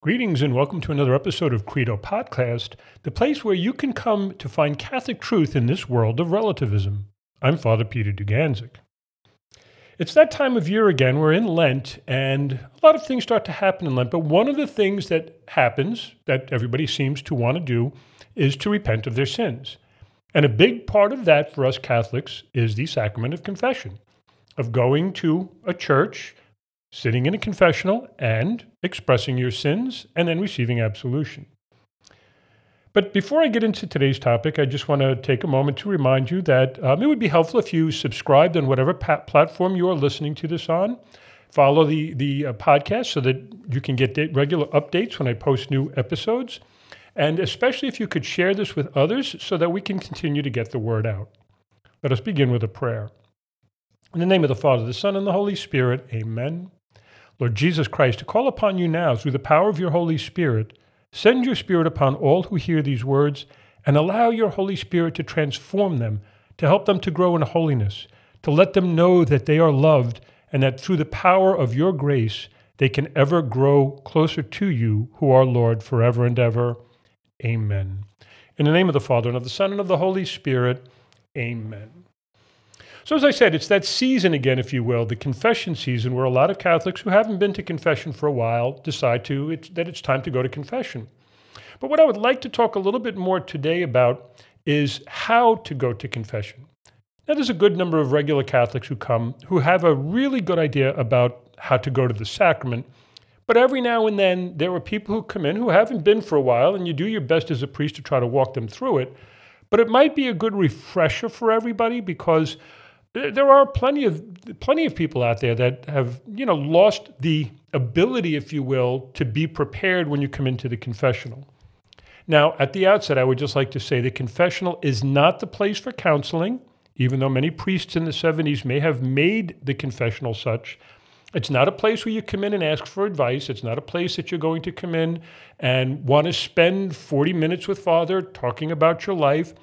Greetings and welcome to another episode of Credo Podcast, the place where you can come to find Catholic truth in this world of relativism. I'm Father Peter Duganzik. It's that time of year again. We're in Lent, and a lot of things start to happen in Lent. But one of the things that happens that everybody seems to want to do is to repent of their sins. And a big part of that for us Catholics is the sacrament of confession, of going to a church sitting in a confessional and expressing your sins and then receiving absolution. But before I get into today's topic, I just want to take a moment to remind you that um, it would be helpful if you subscribed on whatever pa- platform you are listening to this on. Follow the, the uh, podcast so that you can get regular updates when I post new episodes. And especially if you could share this with others so that we can continue to get the word out. Let us begin with a prayer. In the name of the Father, the Son, and the Holy Spirit, amen. Lord Jesus Christ, to call upon you now through the power of your Holy Spirit. Send your Spirit upon all who hear these words, and allow your Holy Spirit to transform them, to help them to grow in holiness, to let them know that they are loved, and that through the power of your grace they can ever grow closer to you, who are Lord forever and ever. Amen. In the name of the Father, and of the Son, and of the Holy Spirit, amen. So, as I said, it's that season again, if you will, the confession season, where a lot of Catholics who haven't been to confession for a while decide to it's, that it's time to go to confession. But what I would like to talk a little bit more today about is how to go to confession. Now, there's a good number of regular Catholics who come who have a really good idea about how to go to the sacrament. But every now and then, there are people who come in who haven't been for a while, and you do your best as a priest to try to walk them through it. But it might be a good refresher for everybody because there are plenty of plenty of people out there that have you know lost the ability, if you will, to be prepared when you come into the confessional. Now, at the outset, I would just like to say the confessional is not the place for counseling, even though many priests in the 70s may have made the confessional such. It's not a place where you come in and ask for advice. It's not a place that you're going to come in and want to spend 40 minutes with Father talking about your life.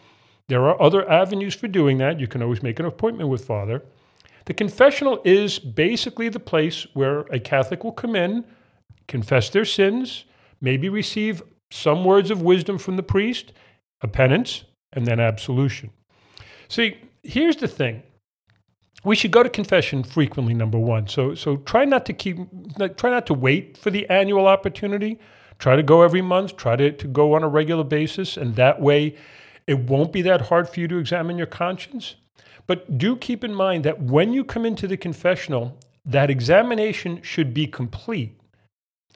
There are other avenues for doing that. You can always make an appointment with Father. The confessional is basically the place where a Catholic will come in, confess their sins, maybe receive some words of wisdom from the priest, a penance, and then absolution. See, here's the thing. We should go to confession frequently, number one. So, so try not to keep, try not to wait for the annual opportunity. Try to go every month. Try to, to go on a regular basis, and that way it won't be that hard for you to examine your conscience. But do keep in mind that when you come into the confessional, that examination should be complete.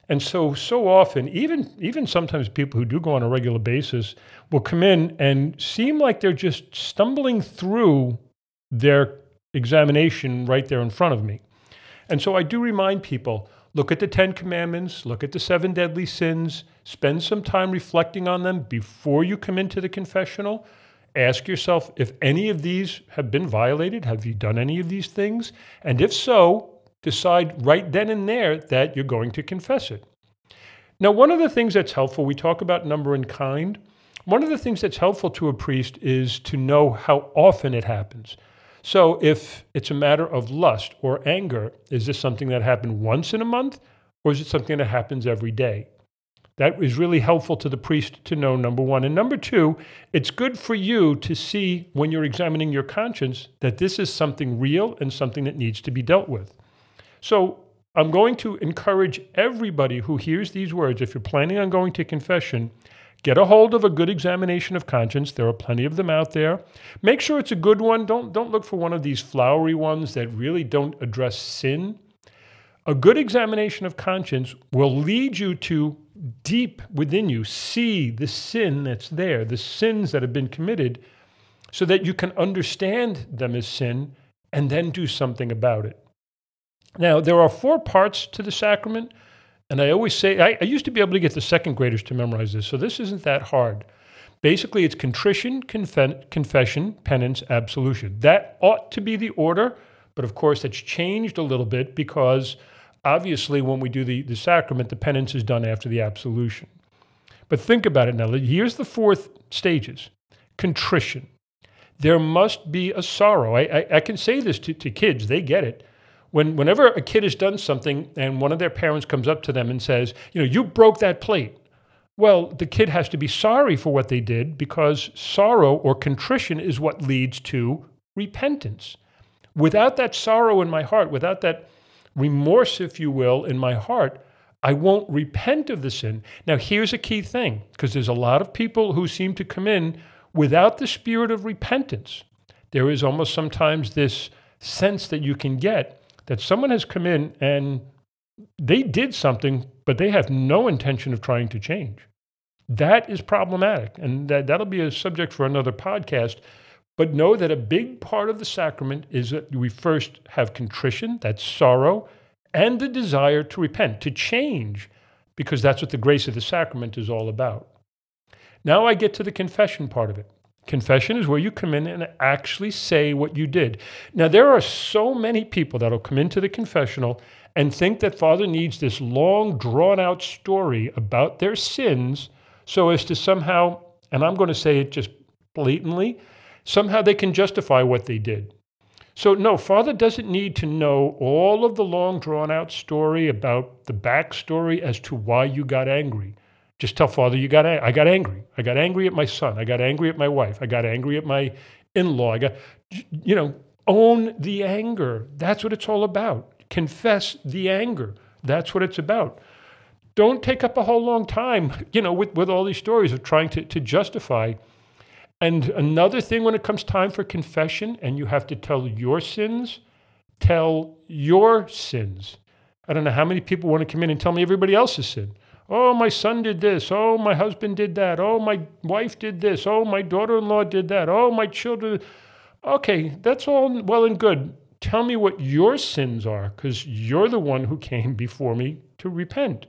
And so, so often, even, even sometimes people who do go on a regular basis will come in and seem like they're just stumbling through their examination right there in front of me. And so I do remind people look at the Ten Commandments, look at the seven deadly sins, spend some time reflecting on them before you come into the confessional. Ask yourself if any of these have been violated. Have you done any of these things? And if so, decide right then and there that you're going to confess it. Now, one of the things that's helpful, we talk about number and kind. One of the things that's helpful to a priest is to know how often it happens. So if it's a matter of lust or anger, is this something that happened once in a month or is it something that happens every day? That is really helpful to the priest to know, number one. And number two, it's good for you to see when you're examining your conscience that this is something real and something that needs to be dealt with. So I'm going to encourage everybody who hears these words, if you're planning on going to confession, Get a hold of a good examination of conscience. There are plenty of them out there. Make sure it's a good one. Don't, don't look for one of these flowery ones that really don't address sin. A good examination of conscience will lead you to deep within you see the sin that's there, the sins that have been committed, so that you can understand them as sin and then do something about it. Now, there are four parts to the sacrament. And I always say, I, I, used to be able to get the second graders to memorize this, so this isn't that hard. Basically, it's contrition, confession, penance, absolution. That ought to be the order, but of course, that's changed a little bit because obviously, when we do the, the sacrament, the penance is done after the absolution. But think about it now. Here's the fourth stages contrition. There must be a sorrow. I, I, I can say this to, to kids, they get it When, whenever a kid has done something and one of their parents comes up to them and says, you know, you broke that plate. Well, the kid has to be sorry for what they did because sorrow or contrition is what leads to repentance. Without that sorrow in my heart, without that remorse, if you will, in my heart, I won't repent of the sin. Now, here's a key thing because there's a lot of people who seem to come in without the spirit of repentance. There is almost sometimes this sense that you can get that someone has come in and they did something, but they have no intention of trying to change. That is problematic. And that, that'll be a subject for another podcast. But know that a big part of the sacrament is that we first have contrition, that's sorrow, and the desire to repent, to change, because that's what the grace of the sacrament is all about. Now I get to the confession part of it. Confession is where you come in and actually say what you did. Now, there are so many people that'll come into the confessional and think that Father needs this long, drawn out story about their sins so as to somehow, and I'm going to say it just blatantly, somehow they can justify what they did. So, no, Father doesn't need to know all of the long, drawn out story about the backstory as to why you got angry. Just tell Father, you got, I got angry. I got angry at my son. I got angry at my wife. I got angry at my in law. I got, you know, own the anger. That's what it's all about. Confess the anger. That's what it's about. Don't take up a whole long time, you know, with, with all these stories of trying to, to justify and another thing when it comes time for confession and you have to tell your sins, tell your sins. I don't know how many people want to come in and tell me everybody else's sin. Oh, my son did this. Oh, my husband did that. Oh, my wife did this. Oh, my daughter in law did that. Oh, my children. Okay, that's all well and good. Tell me what your sins are, because you're the one who came before me to repent.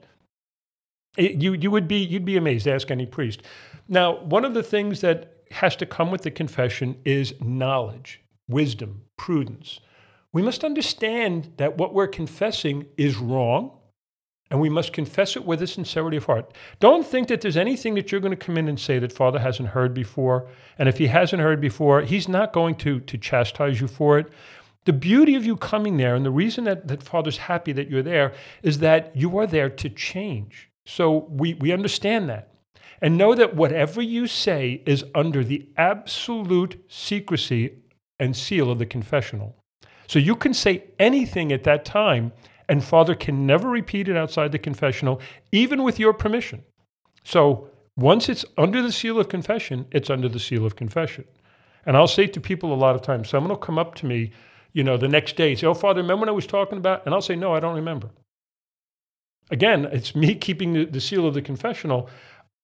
It, you, you would be, you'd be amazed. Ask any priest. Now, one of the things that has to come with the confession is knowledge, wisdom, prudence. We must understand that what we're confessing is wrong, and we must confess it with a sincerity of heart. Don't think that there's anything that you're going to come in and say that Father hasn't heard before. And if he hasn't heard before, he's not going to, to chastise you for it. The beauty of you coming there, and the reason that, that Father's happy that you're there, is that you are there to change. So we, we understand that. And know that whatever you say is under the absolute secrecy and seal of the confessional. So you can say anything at that time, and Father can never repeat it outside the confessional, even with your permission. So once it's under the seal of confession, it's under the seal of confession. And I'll say to people a lot of times, someone will come up to me, you know, the next day and say, Oh, Father, remember when I was talking about? And I'll say, No, I don't remember. Again, it's me keeping the, the seal of the confessional.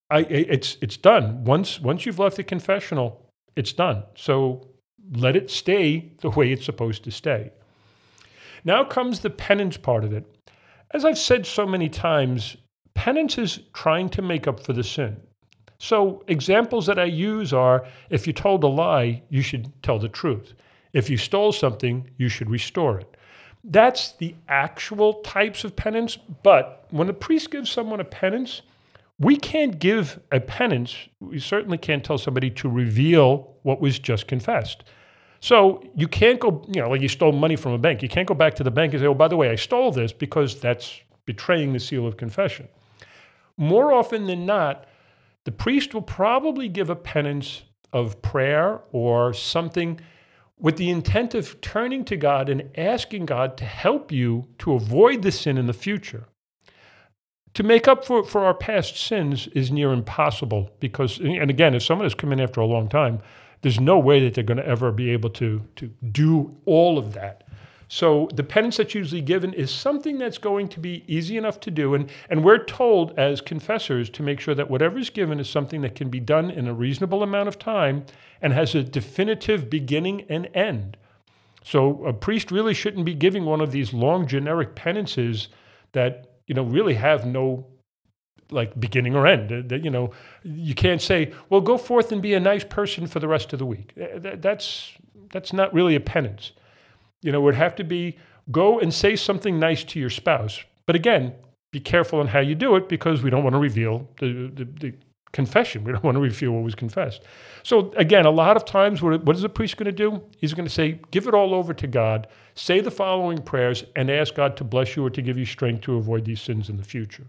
I, it's it's done. Once once you've left the confessional, it's done. So let it stay the way it's supposed to stay. Now comes the penance part of it. As I've said so many times, penance is trying to make up for the sin. So examples that I use are if you told a lie, you should tell the truth. If you stole something, you should restore it. That's the actual types of penance, but when a priest gives someone a penance, we can't give a penance, we certainly can't tell somebody to reveal what was just confessed. So you can't go, you know, like you stole money from a bank. You can't go back to the bank and say, oh, by the way, I stole this because that's betraying the seal of confession. More often than not, the priest will probably give a penance of prayer or something with the intent of turning to God and asking God to help you to avoid the sin in the future. To make up for, for our past sins is near impossible because, and again, if someone has come in after a long time, there's no way that they're going to ever be able to, to do all of that. So the penance that's usually given is something that's going to be easy enough to do. And, and we're told as confessors to make sure that whatever is given is something that can be done in a reasonable amount of time and has a definitive beginning and end. So a priest really shouldn't be giving one of these long generic penances that you know, really have no like beginning or end. You know, you can't say, "Well, go forth and be a nice person for the rest of the week." That's that's not really a penance. You know, it would have to be go and say something nice to your spouse. But again, be careful on how you do it because we don't want to reveal the, the, the confession. We don't want to reveal what was confessed. So again, a lot of times, what, is the priest going to do? He's going to say, give it all over to God, say the following prayers, and ask God to bless you or to give you strength to avoid these sins in the future.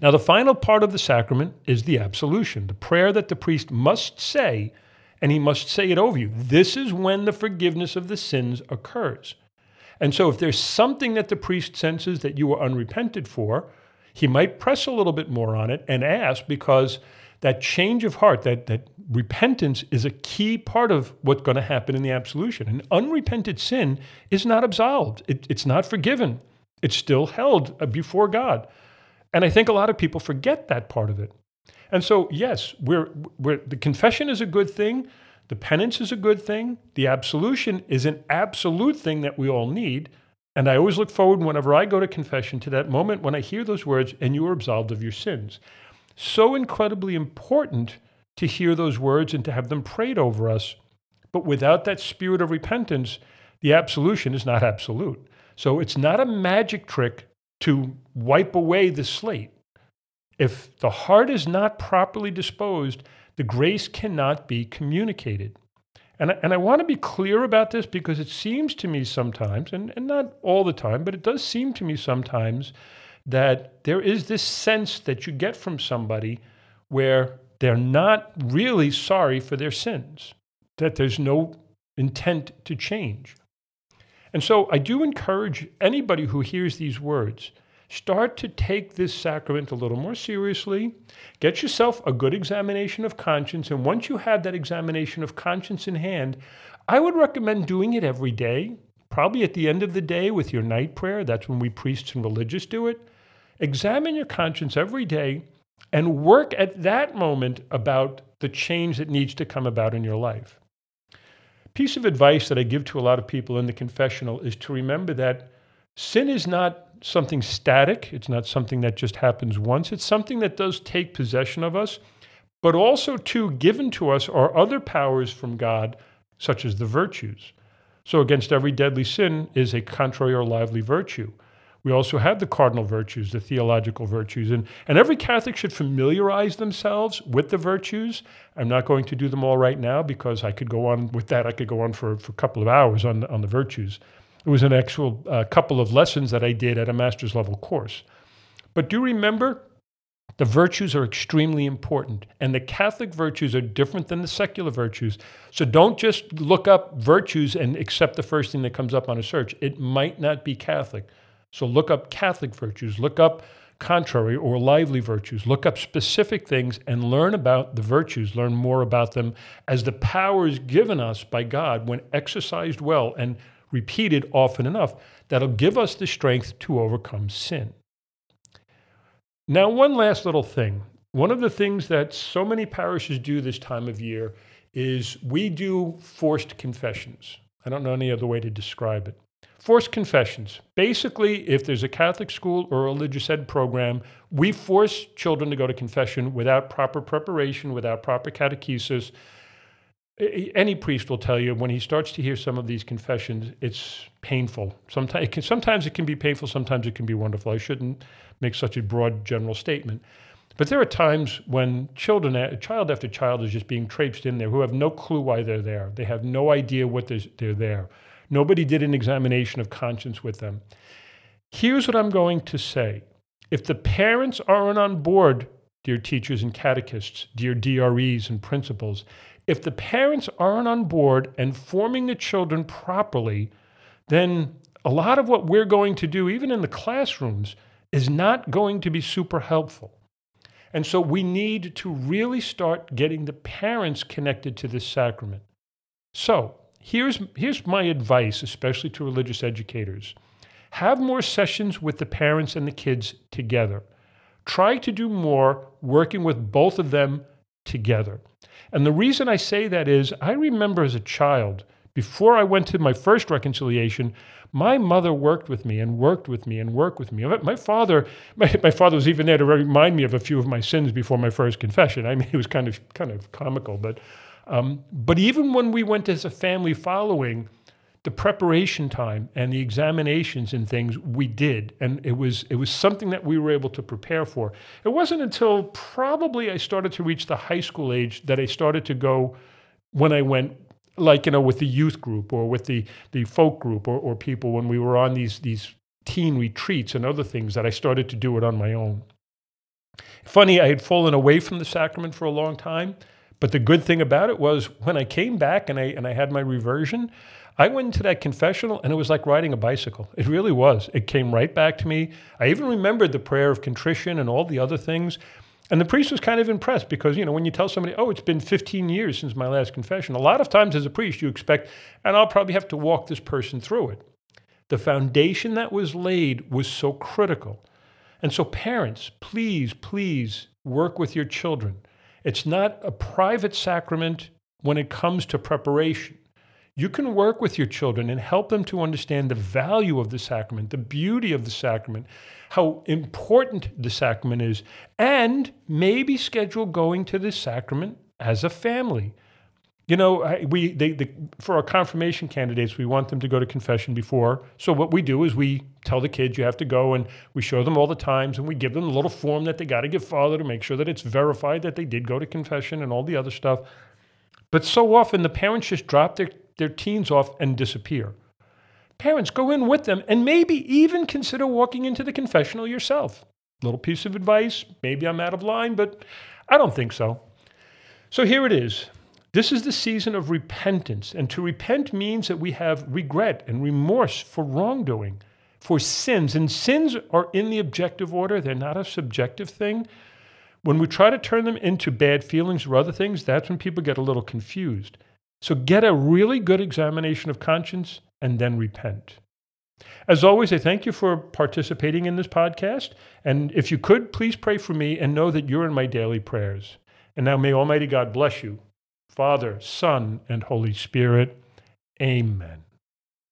Now, the final part of the sacrament is the absolution, the prayer that the priest must say, and he must say it over you. This is when the forgiveness of the sins occurs. And so, if there's something that the priest senses that you are unrepented for, he might press a little bit more on it and ask because that change of heart, that, that repentance is a key part of what's going to happen in the absolution. An unrepented sin is not absolved, it, it's not forgiven, it's still held before God. And I think a lot of people forget that part of it. And so, yes, we're, we're, the confession is a good thing. The penance is a good thing. The absolution is an absolute thing that we all need. And I always look forward whenever I go to confession to that moment when I hear those words, and you are absolved of your sins. So incredibly important to hear those words and to have them prayed over us. But without that spirit of repentance, the absolution is not absolute. So it's not a magic trick to wipe away the slate. If the heart is not properly disposed, the grace cannot be communicated. And I, and I want to be clear about this because it seems to me sometimes, and, and not all the time, but it does seem to me sometimes that there is this sense that you get from somebody where they're not really sorry for their sins, that there's no intent to change. And so I do encourage anybody who hears these words start to take this sacrament a little more seriously. Get yourself a good examination of conscience. And once you have that examination of conscience in hand, I would recommend doing it every day, probably at the end of the day with your night prayer. That's when we priests and religious do it. Examine your conscience every day and work at that moment about the change that needs to come about in your life. Piece of advice that I give to a lot of people in the confessional is to remember that sin is not something static. It's not something that just happens once. It's something that does take possession of us, but also, too, given to us are other powers from God, such as the virtues. So, against every deadly sin is a contrary or lively virtue. We also have the cardinal virtues, the theological virtues, and, and every Catholic should familiarize themselves with the virtues. I'm not going to do them all right now because I could go on with that. I could go on for, for a couple of hours on, on the virtues. It was an actual uh, couple of lessons that I did at a master's level course. But do remember, the virtues are extremely important, and the Catholic virtues are different than the secular virtues. So don't just look up virtues and accept the first thing that comes up on a search. It might not be Catholic. So look up Catholic virtues, look up contrary or lively virtues, look up specific things and learn about the virtues, learn more about them as the powers given us by God when exercised well and repeated often enough, that'll give us the strength to overcome sin. Now, one last little thing. One of the things that so many parishes do this time of year is we do forced confessions. I don't know any other way to describe it. Forced confessions. Basically, if there's a Catholic school or a religious ed program, we force children to go to confession without proper preparation, without proper catechesis, any priest will tell you when he starts to hear some of these confessions, it's painful. Sometimes it can, sometimes it can be painful, sometimes it can be wonderful. I shouldn't make such a broad general statement. But there are times when children, child after child is just being traipsed in there who have no clue why they're there. They have no idea what they're there. Nobody did an examination of conscience with them. Here's what I'm going to say. If the parents aren't on board, dear teachers and catechists, dear DREs and principals, if the parents aren't on board and forming the children properly, then a lot of what we're going to do, even in the classrooms, is not going to be super helpful. And so we need to really start getting the parents connected to this sacrament. So here's, here's my advice, especially to religious educators have more sessions with the parents and the kids together. Try to do more working with both of them together. And the reason I say that is I remember as a child, before I went to my first reconciliation, my mother worked with me and worked with me and worked with me. My father, my, my father was even there to remind me of a few of my sins before my first confession. I mean, it was kind of kind of comical, but um, but even when we went as a family following, the preparation time and the examinations and things we did. And it was it was something that we were able to prepare for. It wasn't until probably i started to reach the high school age that i started to go when i went like you know with the youth group or with the the folk group or, or people when we were on these these teen retreats and other things that i started to do it on my own. Funny i had fallen away from the sacrament for a long time but the good thing about it was when i came back and i and i had my reversion I went into that confessional and it was like riding a bicycle. It really was. It came right back to me. I even remembered the prayer of contrition and all the other things. And the priest was kind of impressed because, you know, when you tell somebody, oh, it's been 15 years since my last confession, a lot of times as a priest, you expect, and I'll probably have to walk this person through it. The foundation that was laid was so critical. And so, parents, please, please work with your children. It's not a private sacrament when it comes to preparation. You can work with your children and help them to understand the value of the sacrament, the beauty of the sacrament, how important the sacrament is, and maybe schedule going to the sacrament as a family. You know, we they, they, for our confirmation candidates, we want them to go to confession before. So what we do is we tell the kids you have to go, and we show them all the times, and we give them a little form that they got to give father to make sure that it's verified that they did go to confession and all the other stuff. But so often the parents just drop their their teens off and disappear. Parents, go in with them and maybe even consider walking into the confessional yourself. Little piece of advice. Maybe I'm out of line, but I don't think so. So here it is. This is the season of repentance. And to repent means that we have regret and remorse for wrongdoing, for sins. And sins are in the objective order, they're not a subjective thing. When we try to turn them into bad feelings or other things, that's when people get a little confused. So get a really good examination of conscience and then repent. As always, I thank you for participating in this podcast. And if you could, please pray for me and know that you're in my daily prayers. And now may Almighty God bless you, Father, Son, and Holy Spirit. Amen.